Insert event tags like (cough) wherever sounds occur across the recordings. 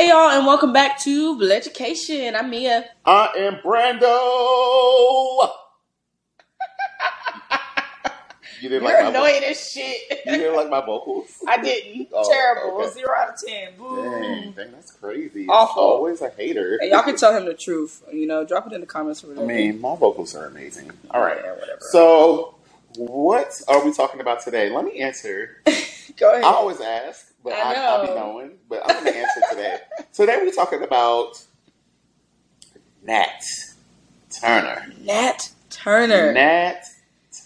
Hey y'all, and welcome back to Education. I'm Mia. I am Brandon. you didn't You're like my annoying as shit. you didn't like my vocals. I didn't. (laughs) Oh, Terrible. okay. Zero out of ten. Boo. Dang, dang, that's crazy. Awful. Always a hater. Hey, y'all can tell him the truth. You know, drop it in the comments or I mean, my vocals are amazing. All right. Yeah, whatever. So, what are we talking about today? Let me answer. (laughs) Go ahead. I always ask, but I I, I'll be knowing. But I'm going to answer (laughs) today. Today we're talking about Nat Turner. Nat Turner. Nat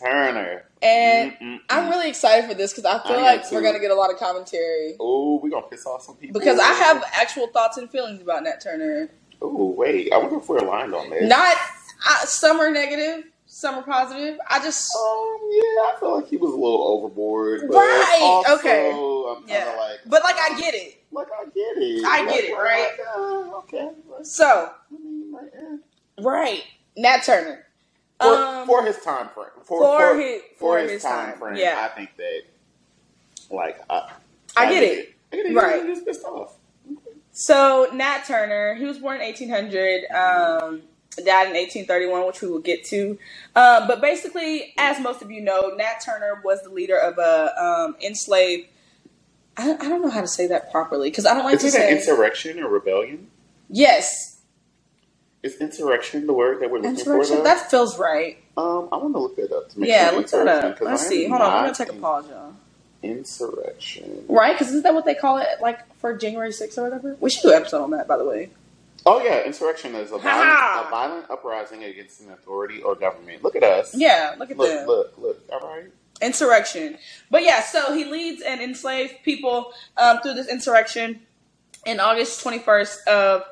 Turner. And Mm-mm-mm. I'm really excited for this because I feel I like we're gonna get a lot of commentary. Oh, we're gonna piss off some people. Because I have actual thoughts and feelings about Nat Turner. Oh, wait. I wonder if we're aligned on this. Not uh, some are negative, some are positive. I just Um, yeah, I feel like he was a little overboard. But Right, Also, okay. I'm yeah, like, but like I get it. like I get it. I get Like, it, like, right? uh, okay. Like, So I mean, like, eh. right, Nat Turner. For, Um, for his time frame. For, for for, his- for his, his time, time, frame. yeah. I think that, like, uh, I get it. I get it. Right. Was pissed off. So Nat Turner, he was born in 1800, um, died in 1831, which we will get to. Um, but basically, as most of you know, Nat Turner was the leader of a um, enslaved. I, I don't know how to say that properly because I don't like Is to say. insurrection or rebellion? yes, Is insurrection the word that we're looking insurrection. for? Though? That feels right. Um, I want to look that up. To make Yeah, sure look that up. Let's I see. Hold on, I'm gonna take a pause, y'all. Insurrection. Right? Because isn't that what they call it, like for January 6th or whatever? We should do an episode on that, by the way. Oh yeah, insurrection is a violent, a violent uprising against an authority or government. Look at us. Yeah, look at Look, them. look, look. All right. insurrection. But yeah, so he leads and enslaves people um, through this insurrection in August 21st of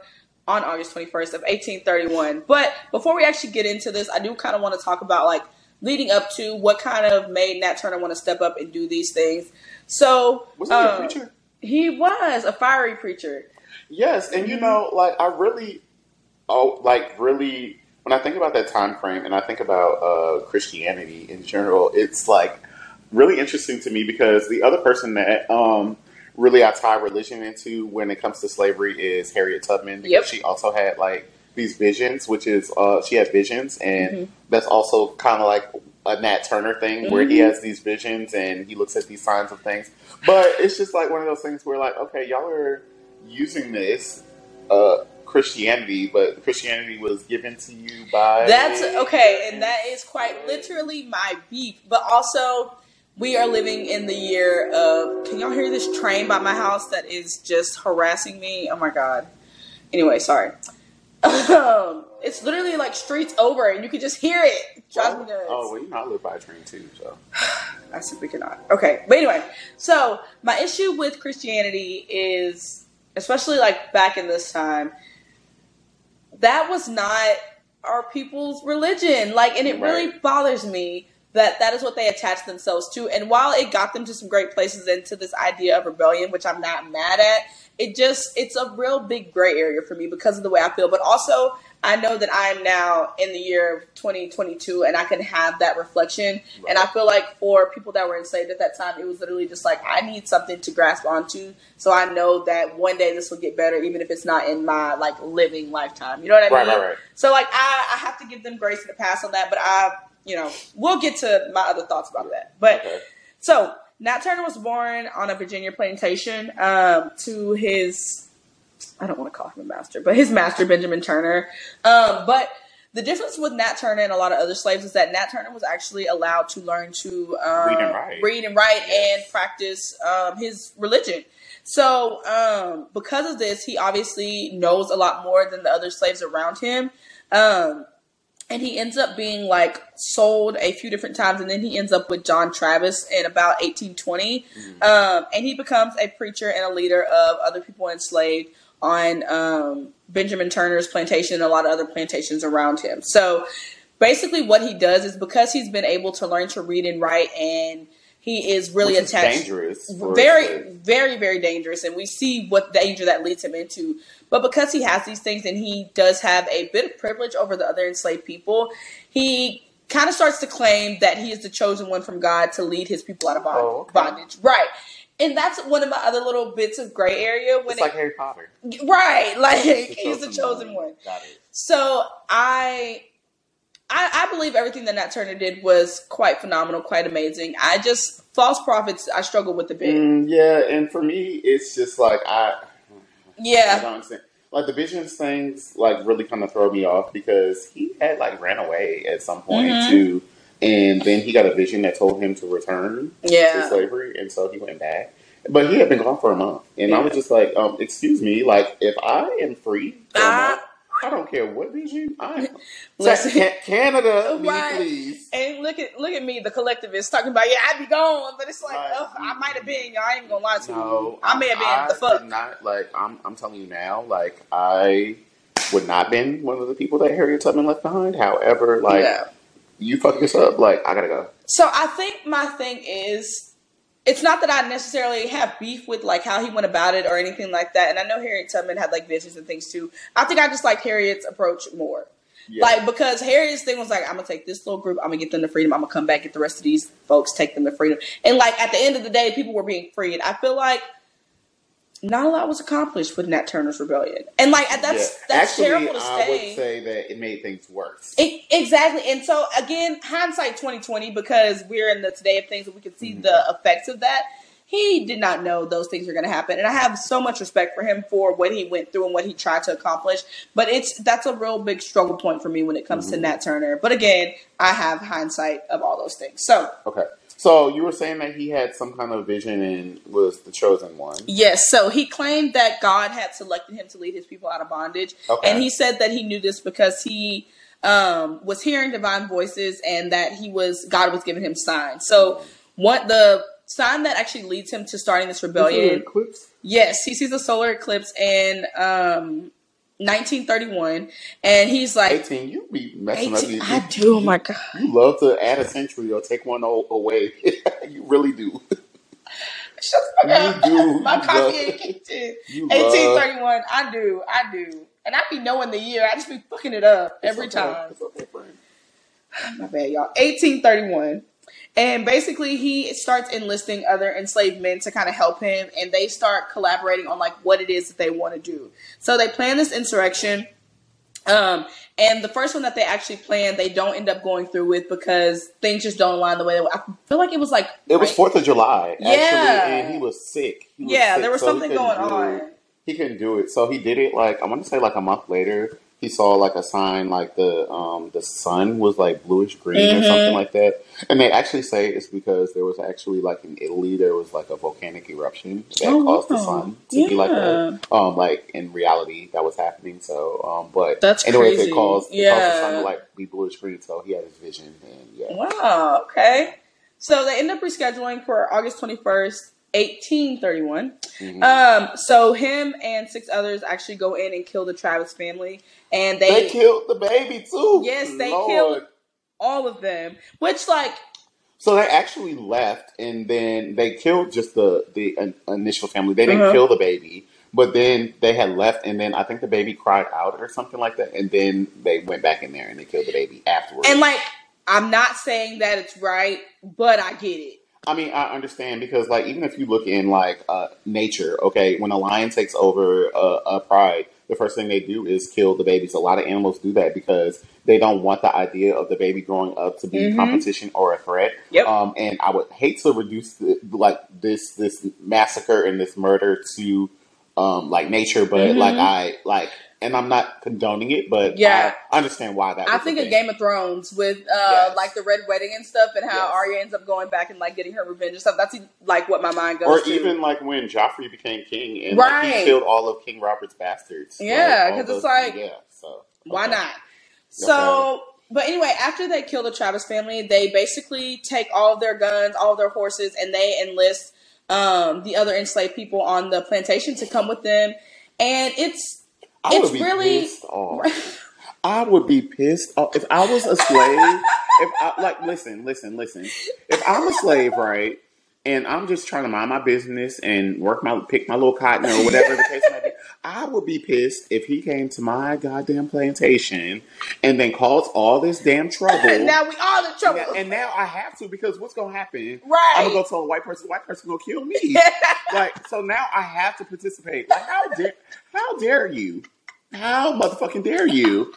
on August 21st of 1831. But before we actually get into this, I do kind of want to talk about like leading up to what kind of made Nat Turner want to step up and do these things. So Was he um, a preacher? He was a fiery preacher. Yes, and you Mm-hmm. know, like I really, oh, like really, when I think about that time frame and I think about uh, Christianity in general, it's like really interesting to me because the other person that um, really I tie religion into when it comes to slavery is Harriet Tubman because Yep. she also had like these visions, which is uh, she had visions, and Mhm. that's also kind of like a Nat Turner thing where he Mhm. has these visions and he looks at these signs of things. But it's just like one of those things where like, okay, y'all are using this uh, Christianity, but Christianity was given to you by That's okay, and that is quite literally my beef. But also, we are living in the year of. Can y'all hear this train by my house that is just harassing me? Oh my god. Anyway, sorry. Um, it's literally like streets over, and you can just hear it. It Drives me nuts. Oh, well, you know, I live by a train too, so (sighs) I simply cannot. Okay, but anyway, so my issue with Christianity is, especially like back in this time, that was not our people's religion. Like, and it really bothers me that that is what they attach themselves to. And while it got them to some great places into this idea of rebellion, which I'm not mad at, it just it's a real big gray area for me because of the way I feel. But also, I know that I am now in the year of 2022, and I can have that reflection. And I feel like for people that were enslaved at that time, it was literally just like I need something to grasp onto, so I know that one day this will get better, even if it's not in my like living lifetime. You know what I right, mean? right, right. So like I, I have to give them grace a pass on that, but I, you know, we'll get to my other thoughts about that. But Okay. so Nat Turner was born on a Virginia plantation um, to his, I don't want to call him a master, but his master Benjamin Turner. Um, but the difference with Nat Turner and a lot of other slaves is that Nat Turner was actually allowed to learn to um, Read and write. read and write Yes. and practice um, his religion. So, um, because of this, he obviously knows a lot more than the other slaves around him. Um, and he ends up being like sold a few different times, and then he ends up with John Travis in about 1820. Um, and he becomes a preacher and a leader of other people enslaved on um, Benjamin Turner's plantation and a lot of other plantations around him. So basically, what he does is because he's been able to learn to read and write, and he is really Which is attached dangerous. very very very dangerous and we see what danger that leads him into but because he has these things and he does have a bit of privilege over the other enslaved people he kind of starts to claim that he is the chosen one from god to lead his people out of bond- Oh, okay. bondage right and that's one of my other little bits of gray area when It's like Harry Potter. right, like The (laughs) he's the chosen one. Got it. So I, I, I believe everything that Nat Turner did was quite phenomenal, quite amazing. I just false prophets. I struggle with a bit. Mm, yeah, and for me, it's just like I. I Yeah, don't understand. Like the visions things, like really kind of throw me off because he had like ran away at some point Mhm. too, and then he got a vision that told him to return to slavery, and so he went back. But he had been gone for a month, and I was just like, um, "Excuse me, like if I am free, a Ah. month, I don't care what vision I am. (laughs) Listen. Ca- Canada, me Right. please." And look at look at me, the collectivist, talking about yeah, I'd be gone, but it's like Right. ugh, I might have been. Y'all I ain't gonna lie to No, you. I may have been I the fuck. not like. I'm. I'm telling you now. Like I would not been one of the people that Harriet Tubman left behind. However, like yeah. You fuck this up. Like I gotta go. So I think my thing is, it's not that I necessarily have beef with like how he went about it or anything like that. And I know Harriet Tubman had like visions and things too. I think I just like Harriet's approach more. Yeah. Like because Harriet's thing was like, I'm gonna take this little group, I'm gonna get them to freedom, I'm gonna come back, get the rest of these folks, take them to freedom. And like at the end of the day, people were being freed. I feel like not a lot was accomplished with Nat Turner's rebellion. And like that's Yeah. that's Actually, terrible to I say. would say that it made things worse. E- exactly. And so again, hindsight twenty twenty, because we're in the today of things and we can see Mhm. the effects of that. He did not know those things were going to happen, and I have so much respect for him for what he went through and what he tried to accomplish. But it's that's a real big struggle point for me when it comes to Mhm. Nat Turner. But again, I have hindsight of all those things. So okay. So you were saying that he had some kind of vision and was the chosen one. yes, so he claimed that God had selected him to lead his people out of bondage, Okay. and he said that he knew this because he um, was hearing divine voices and that he was God was giving him signs. So what the sign that actually leads him to starting this Was it an rebellion? eclipse? Yes, he sees a solar eclipse and. um, 1931, and he's like, Eighteen. You be messing up. 18, You, I do. Oh my god! you love to add a century or take one away. (laughs) you really do. Shut the fuck You up. do. (laughs) My You coffee ain't kicked in. (laughs) You love. 1831. I do. I do. And I be knowing the year. I just be fucking it up every okay. time. Okay. (sighs) My bad, y'all. 1831. And basically, he starts enlisting other enslaved men to kind of help him, and they start collaborating on like what it is that they want to do. So they plan this insurrection. Um, and the first one that they actually planned, they don't end up going through with because things just don't align the way they. were. I feel like it was like It was Fourth of July, actually, Yeah. and he was sick. He was Yeah, sick, there was so something going on. it. He couldn't do it, so he did it. Like I want to say, like a month later, he saw like a sign, like the um the sun was like bluish green or Mhm. something like that. And they actually say it's because there was actually like in Italy there was like a volcanic eruption that Oh, caused the sun to be like. Yeah. Um, like in reality, that was happening. So, um, but That's anyways, crazy. it caused it caused the sun to like be bluish green. So he had his vision, and yeah. Wow. Okay. So they end up rescheduling for August twenty first, eighteen thirty one. Mhm. Um. So him and six others actually go in and kill the Travis family, and they, they, killed the baby too. yes they Lord. killed all of them. Which like So they actually left, and then they killed just the the in- initial family. They didn't Uh-huh. kill the baby, but then they had left, and then I think the baby cried out or something like that, and then they went back in there and they killed the baby afterwards. and like I'm not saying that it's right, but I get it. I mean, I understand because, like, even if you look in like uh, nature, okay, when a lion takes over a, a pride, the first thing they do is kill the babies. A lot of animals do that because they don't want the idea of the baby growing up to be Mhm. competition or a threat. Yep. Um, and I would hate to reduce the, like this this massacre and this murder to um, like nature, but Mhm. like I like, and I'm not condoning it, but Yeah. I understand why that. I think of. Game of Thrones with uh Yes. like the red wedding and stuff, and how Yes. Arya ends up going back and like getting her revenge and stuff. That's like what my mind goes Or to. even like when Joffrey became king and like, he killed all of King Robert's bastards. Yeah, all 'cause it's like, yeah, so Why not? So, but anyway, after they kill the Travis family, they basically take all of their guns, all of their horses, and they enlist um, the other enslaved people on the plantation to come with them. And it's I would be really- pissed off. I would be pissed off if I was a slave. if I like, listen, listen, listen. If I'm a slave, right, and I'm just trying to mind my business and work my pick my little cotton or whatever the case might be. (laughs) I would be pissed if he came to my goddamn plantation and then caused all this damn trouble. And (laughs) now we all in trouble. and, and now I have to because what's gonna happen? right. I'm gonna go tell a white person. The white person gonna kill me. (laughs) like so now I have to participate. Like how dare how dare you? How motherfucking dare you?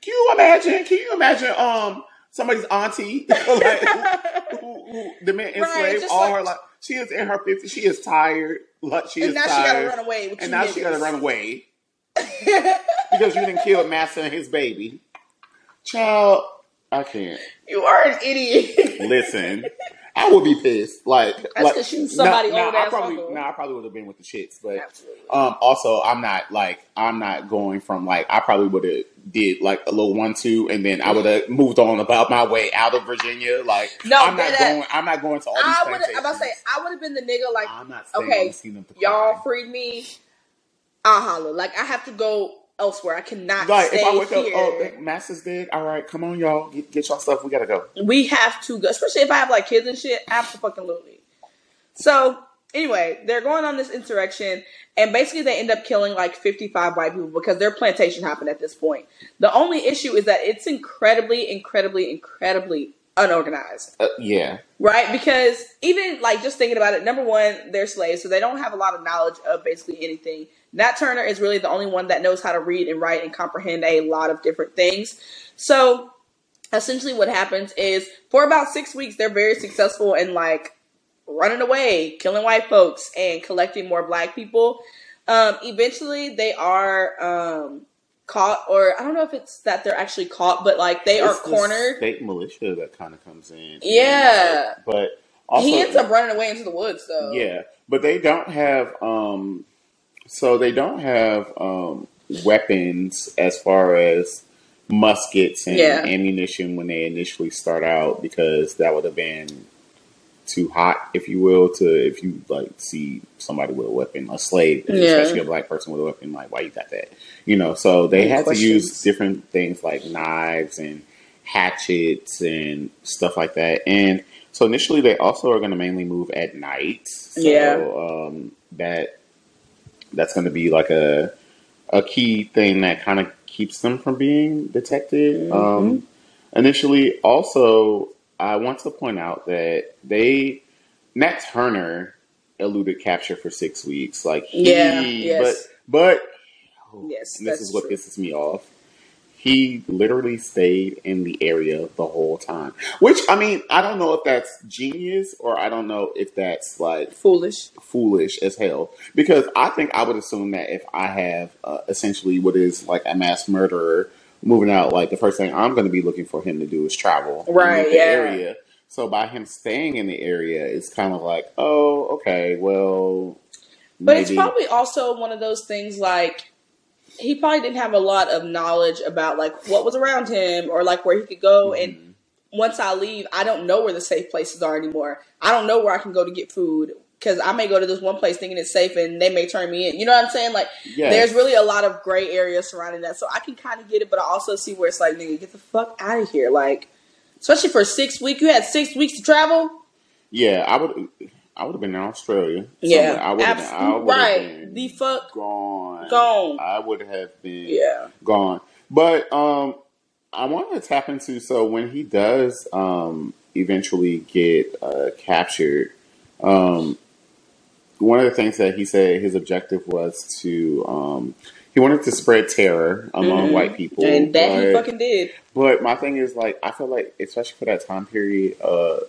Can you imagine? Can you imagine? Um, somebody's auntie, like, who, the man enslaved just all like- her life. She is in her fifties. She is tired. Like she and is now she gotta run away with and now she gotta run away (laughs) because you didn't kill Master and his baby. Child, I can't you are an idiot. listen. I would be pissed. Like, That's like because she's somebody no, old I ass probably, uncle. no, I probably would have been with the chicks, but um, also I'm not like I'm not going from like I probably would have did like a little one two, and then I would have moved on about my way out of Virginia. Like, No, I'm not that- uh, going. I'm not going to all these. I would. I'm about to say I would have been the nigga like I'm not okay, on the scene of the y'all freed me. I'll holler. Like I have to go elsewhere. I cannot stay if I wake up, oh, here. oh, the Master's dead. All right, come on, y'all, get, get y'all stuff. We gotta go. we have to go, especially if I have like kids and shit. Absolutely. So anyway, they're going on this insurrection, and basically they end up killing like 55 white people because their plantation happened at this point. The only issue is that it's incredibly, incredibly, incredibly unorganized. Uh, yeah, Right? Because even like just thinking about it, number one, they're slaves, so they don't have a lot of knowledge of basically anything. Nat Turner is really the only one that knows how to read and write and comprehend a lot of different things. So essentially what happens is for about six weeks they're very successful in like running away, killing white folks, and collecting more black people. Um, eventually they are um caught or I don't know if it's that they're actually caught, but like they are It's the cornered. State militia that kind of comes in. Yeah. but also he ends up running away into the woods though. Yeah, but they don't have um so they don't have um weapons as far as muskets and Yeah. ammunition when they initially start out because that would have been too hot, if you will, to if you like see somebody with a weapon, a slave, Yeah. especially a black person with a weapon, like why you got that? You know, so they Any had to use different things like knives and hatchets and stuff like that. And so initially, they also are going to mainly move at night. So, Yeah. um, that that's going to be like a a key thing that kind of keeps them from being detected. Um, initially, also, I want to point out that they Nat Turner eluded capture for six weeks. Like he, Yeah, yes. but but oh, Yes, this is what true. pisses me off. He literally stayed in the area the whole time. Which I mean, I don't know if that's genius or I don't know if that's like Foolish. foolish as hell. Because I think I would assume that if I have uh, essentially what is like a mass murderer moving out, like the first thing I'm going to be looking for him to do is travel Right, the yeah. area. So by him staying in the area, it's kind of like, oh, okay, well, But it's probably also one of those things like he probably didn't have a lot of knowledge about like what was around him or like where he could go Mm-hmm. and once I leave, I don't know where the safe places are anymore. I don't know where I can go to get food because I may go to this one place thinking it's safe and they may turn me in. You know what I'm saying? Like Yes. there's really a lot of gray areas surrounding that. So I can kind of get it, but I also see where it's like, nigga, get the fuck out of here. Like, especially for six weeks, you had six weeks to travel. Yeah, I would. I would have been in Australia. Yeah. I would. have I would right. The fuck gone. gone. I would have been Yeah. gone. But um, I want to tap into so when he does um eventually get uh, captured, um, one of the things that he said his objective was to um he wanted to spread terror among Mhm. white people, And that he fucking did. but my thing is like I feel like especially for that time period, uh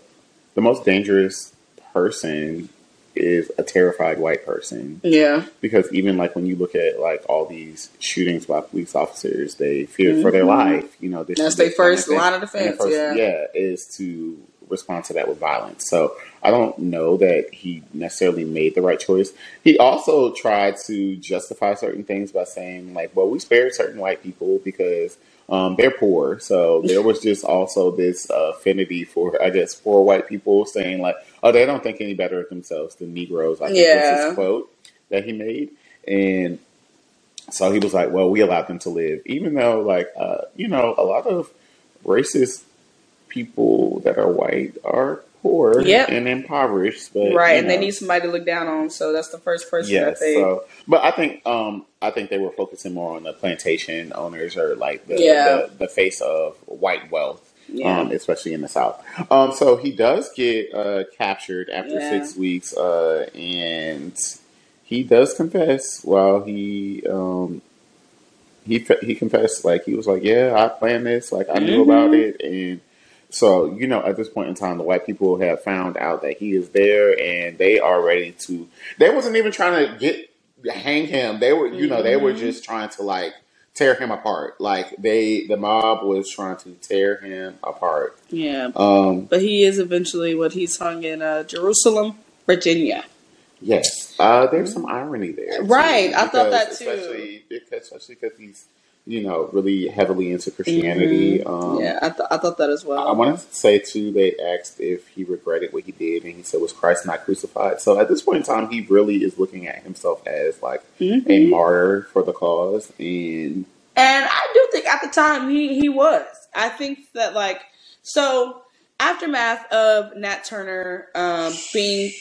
the most dangerous person is a terrified white person. Yeah. Because even like when you look at like all these shootings by police officers, they fear for their Mhm. life. You know, this That's their the first line of defense. the first- yeah. is to respond to that with violence. So I don't know that he necessarily made the right choice. He also tried to justify certain things by saying like, "Well, we spared certain white people because." Um, they're poor, so there was just also this uh, affinity for, I guess, poor white people saying like, "Oh, they don't think any better of themselves than Negroes." I think was Yeah. his quote that he made, and so he was like, "Well, we allowed them to live, even though, like, uh, you know, a lot of racist people that are white are poor Yep. and impoverished, but right, and they need somebody to look down on. So that's the first person Yes, that they. so but I think um I think they were focusing more on the plantation owners or like the Yeah. the, the face of white wealth. Yeah. Um, especially in the South. Um, so he does get uh, captured after Yeah. six weeks, uh, and he does confess. While he um, he he confessed, like he was like, "Yeah, I planned this. Like I knew Mhm. about it." And so you know, at this point in time, the white people have found out that he is there, and they are ready to. They wasn't even trying to get hang him. They were, you know, they were Mhm. just trying to like tear him apart. Like they, the mob was trying to tear him apart. yeah. Um, But he is eventually what he's hung in uh, Jerusalem, Virginia. yes, uh, there's some irony there, too, Right, I thought that too. Especially because, especially because he's, you know, really heavily into Christianity. Um, Mm-hmm. yeah, I, th- I thought that as well. I want to say too, they asked if he regretted what he did, and he said, "Was Christ not crucified?" So at this point in time, he really is looking at himself as like a Mhm. martyr for the cause, and And I do think at the time he he was. I think that like so aftermath of Nat Turner um, being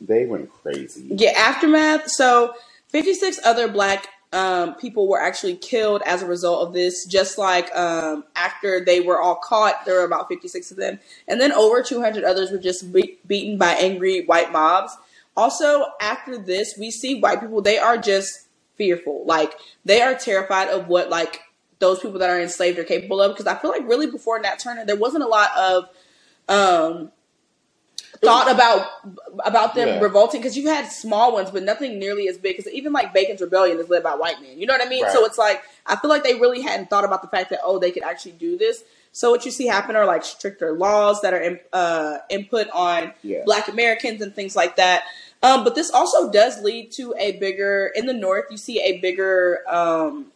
they went crazy. yeah aftermath. So fifty six other black um, people were actually killed as a result of this. Just like um, after they were all caught, there were about fifty six of them, and then over two hundred others were just be- beaten by angry white mobs. Also, after this, we see white people, they are just fearful. Like, they are terrified of what, like, those people that are enslaved are capable of. Because I feel like really before Nat Turner, there wasn't a lot of um, thought about about them Yeah. revolting. Because you've had small ones, but nothing nearly as big. Because even, like, Bacon's Rebellion is led by white men. You know what I mean? Right. So it's like, I feel like they really hadn't thought about the fact that, oh, they could actually do this. So what you see happen are, like, stricter laws that are in, uh, input on Yeah. black Americans and things like that. Um, but this also does lead to a bigger in the North. You see a bigger um,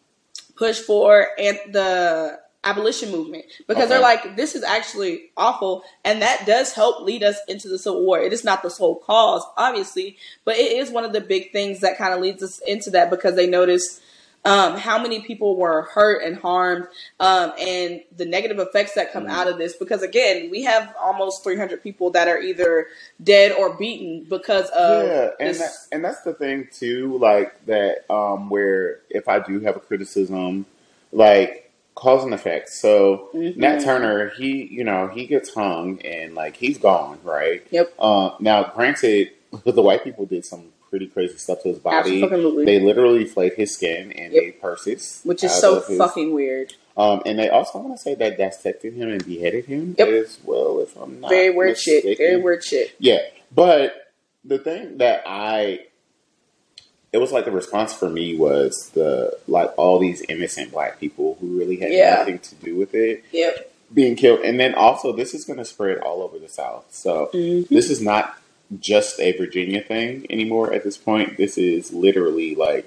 push for and the abolition movement because they're like, this is actually awful, and that does help lead us into the Civil War. It is not the sole cause, obviously, but it is one of the big things that kind of leads us into that because they notice um, how many people were hurt and harmed, um, and the negative effects that come Mhm. out of this. Because again, we have almost 300 people that are either dead or beaten because of yeah, and that, and that's the thing too, like that, um, where if I do have a criticism, like cause and effect. So Mhm. Nat Turner, he, you know, he gets hung and like he's gone, right? Yep. Uh, now, granted, (laughs) the white people did some pretty crazy stuff to his body. Absolutely. They literally flayed his skin and Yep. made purses, which is so his- fucking weird. Um, and they also want to say that dissected him and beheaded him Yep. as well, if I'm not Very weird shit. Very weird shit. Yeah, but the thing that I, it was like the response for me was the like all these innocent black people who really had Yeah. nothing to do with it Yep. being killed, and then also this is going to spread all over the South. So Mhm. this is not just a Virginia thing anymore. At this point, this is literally like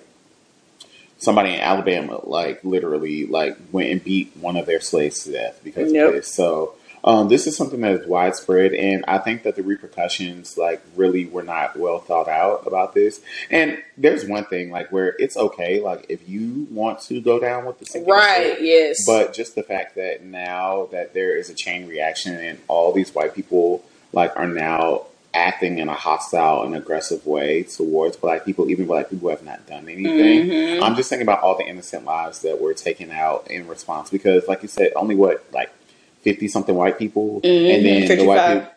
somebody in Alabama, like literally, like went and beat one of their slaves to death because Yep. of this. So um, this is something that is widespread, and I think that the repercussions, like, really were not well thought out about this. And there's one thing, like, where it's okay, like, if you want to go down with the Right. Yes. but just the fact that now that there is a chain reaction and all these white people like are now acting in a hostile and aggressive way towards black people, even black people who have not done anything. Mhm. I'm just thinking about all the innocent lives that were taken out in response because, like you said, only what like fifty something white people, Mhm, and then the white people.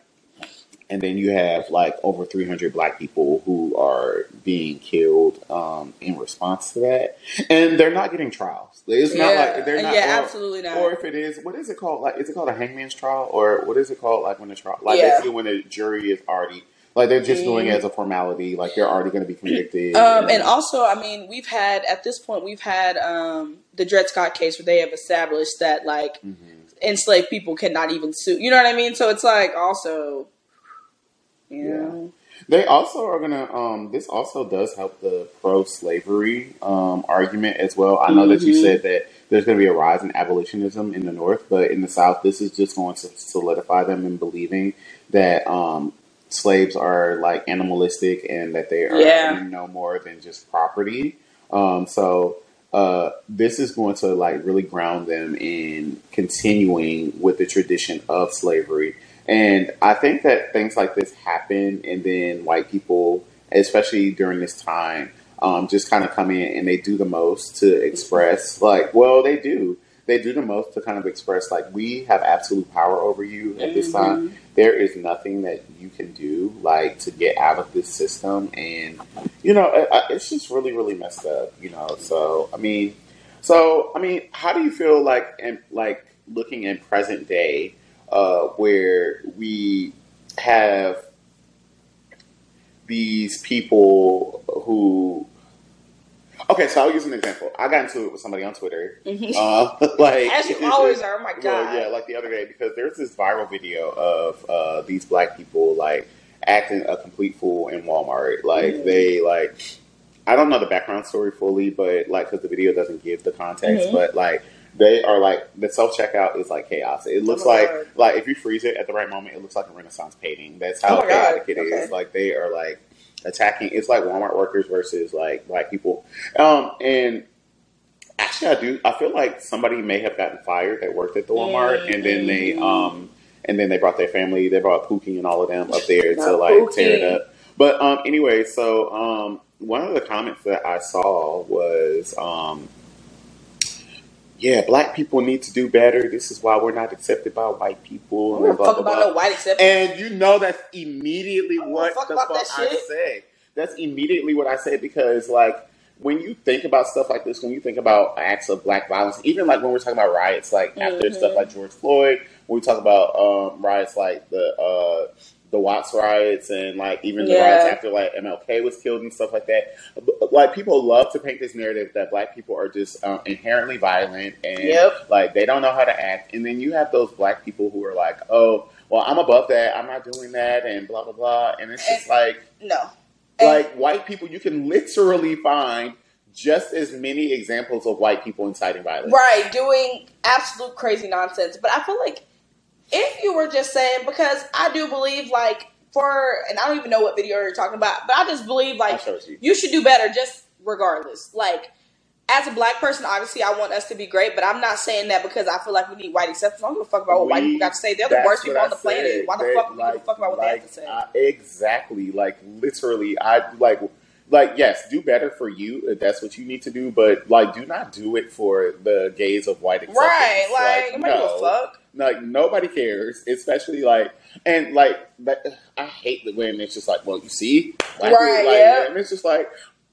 And then you have like over 300 black people who are being killed um, in response to that, and they're not getting trials. It's not yeah. like they're not. yeah, or- absolutely not. or if it is, what is it called? Like, is it called a hangman's trial, or what is it called? Like when the trial, like Yeah. basically when the jury is already, like they're just doing it Mhm. as a formality, like they're already going to be convicted. Um, and also, I mean, we've had at this point we've had um, the Dred Scott case where they have established that like Mhm. Enslaved people cannot even sue. You know what I mean? So it's like also, you Yeah. know, They also are gonna. Um, this also does help the pro-slavery um, argument as well. I know that you Mhm. said that there's to be a rise in abolitionism in the North, but in the South, this is just going to solidify them in believing that um, slaves are like animalistic and that they are Yeah. no more than just property. Um, so uh, this is going to like really ground them in continuing with the tradition of slavery And I think that things like this happen, and then white people, especially during this time, um, just kind of come in and they do the most to express, like, well, they do. They do the most to kind of express, like, we have absolute power over you at this time. There is nothing that you can do, like, to get out of this system. And, you know, it- it's just really, really messed up, you know. So, I mean, so, I mean, how do you feel like, in, like, looking in present day, uh, where we have these people who okay so i'll use an example i got into it with somebody on twitter uh, (laughs) (laughs) like As you always are. Oh my well, yeah like the other day because there's this viral video of uh, these black people like acting a complete fool in walmart like Mhm. they like i don't know the background story fully but like because the video doesn't give the context Mhm. but like they are like the self checkout is like chaos. It looks Oh like God. like if you freeze it at the right moment, it looks like a Renaissance painting. That's how Oh my God. chaotic it is. Okay. Like they are like attacking. It's like Walmart workers versus like black people. Um, and actually, I do. I feel like somebody may have gotten fired that worked at the Walmart, and then they um, and then they brought their family. They brought Pookie and all of them up there to like tear it up. But um, anyway, so um, one of the comments that I saw was. Um, yeah, black people need to do better. This is why we're not accepted by white people. Don't blah, fuck blah, about no white acceptance. And you know that's immediately what fuck the fuck I shit. say. That's immediately what I say because like when you think about stuff like this, when you think about acts of black violence, even like when we're talking about riots, like after Mhm. stuff like George Floyd, when we talk about um, riots like the uh, the Watts riots and like even the Yeah. riots after like MLK was killed and stuff like that. Like people love to paint this narrative that black people are just um, inherently violent and Yep. like they don't know how to act. And then you have those black people who are like, oh, well, I'm above that. I'm not doing that, and blah blah blah. And it's just like No. And- like white people, you can literally find just as many examples of white people inciting violence. Right, doing absolute crazy nonsense. But I feel like if you were just saying, because I do believe, like, for, and I don't even know what video you're talking about, but I just believe, like, show it to you. you should do better just regardless. Like, as a black person, obviously, I want us to be great, but I'm not saying that because I feel like we need white acceptance. I don't give a fuck about what white people got to say. They're the worst people on the planet. Why the They- fuck would we give a fuck about what they have to say? like, exactly. Like literally, I like like yes, do better for you if that's what you need to do, but like do not do it for the gaze of white acceptance. right, like, nobody give a no. fuck. Like nobody cares, especially like and like that. I hate the when it's just like, well, you see, people, Right, like, yeah. and it's just like,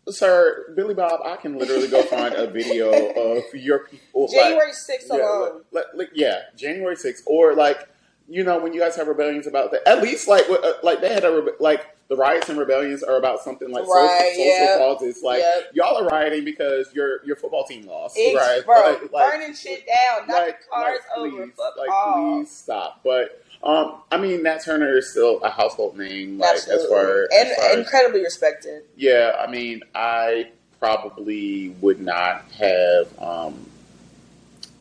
sir, Billy Bob, I can literally go find a video (laughs) of your people. like, January 6th yeah, alone. like, like, yeah, January 6th, or like you know when you guys have rebellions about that. At least like uh, like they had a like the riots and rebellions are about something like Right, social, social causes. Like Yep. y'all are rioting because your your football team lost, It's, right? bro, Like- like- burning shit down, knocking like, cars like, over. please, like, please stop. But um, I mean, Nat Turner is still a household name. Like Absolutely. as far and as far as, incredibly respected. yeah, I mean, I probably would not have. Um,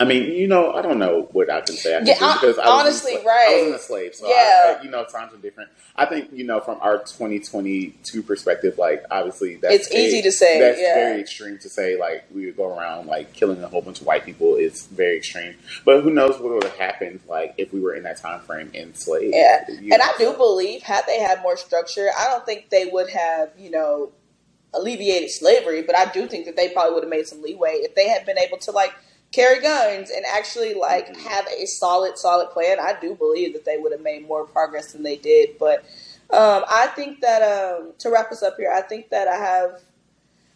I mean, you know, I don't know what I can say. I can Yeah, I- because I was honestly, a sla- I was in a slave, so Yeah. I, I- you know, times are different. I think you know, from our 2022 perspective, like obviously, that's It's easy to say, That's yeah. very extreme to say. Like we would go around like killing a whole bunch of white people is very extreme. But who knows what would have happened like if we were in that time frame enslaved? Yeah. you And know, I do believe, had they had more structure, I don't think they would have, you know, alleviated slavery, but I do think that they probably would have made some leeway if they had been able to, like, carry guns and actually, like, Mhm. have a solid, solid plan. I do believe that they would have made more progress than they did. But um, I think that, um, to wrap us up here, I think that I have.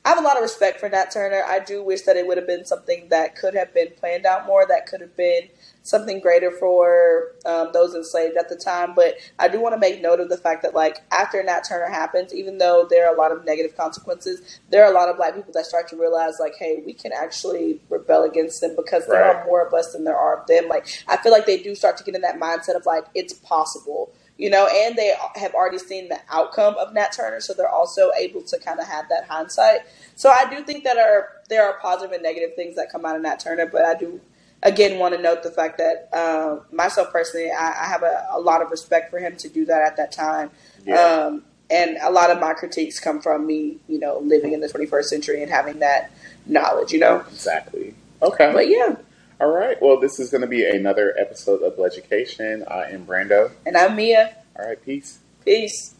I have a lot of respect for Nat Turner. I do wish that it would have been something that could have been planned out more, that could have been something greater for um, those enslaved at the time. But I do want to make note of the fact that, like, after Nat Turner happens, even though there are a lot of negative consequences, there are a lot of black people that start to realize, like, hey, we can actually rebel against them because there Right. are more of us than there are of them. Like, I feel like they do start to get in that mindset of, like, it's possible. You know, and they have already seen the outcome of Nat Turner, so they're also able to kind of have that hindsight. So I do think that are there are positive and negative things that come out of Nat Turner, but I do again want to note the fact that um, myself personally, I, I have a, a lot of respect for him to do that at that time. Yeah. Um, and a lot of my critiques come from me, you know, living in the 21st century and having that knowledge, you know. exactly. Okay. But yeah, All right. Well, this is going to be another episode of Education. I am Brandon. And I'm Mia. All right. Peace. Peace.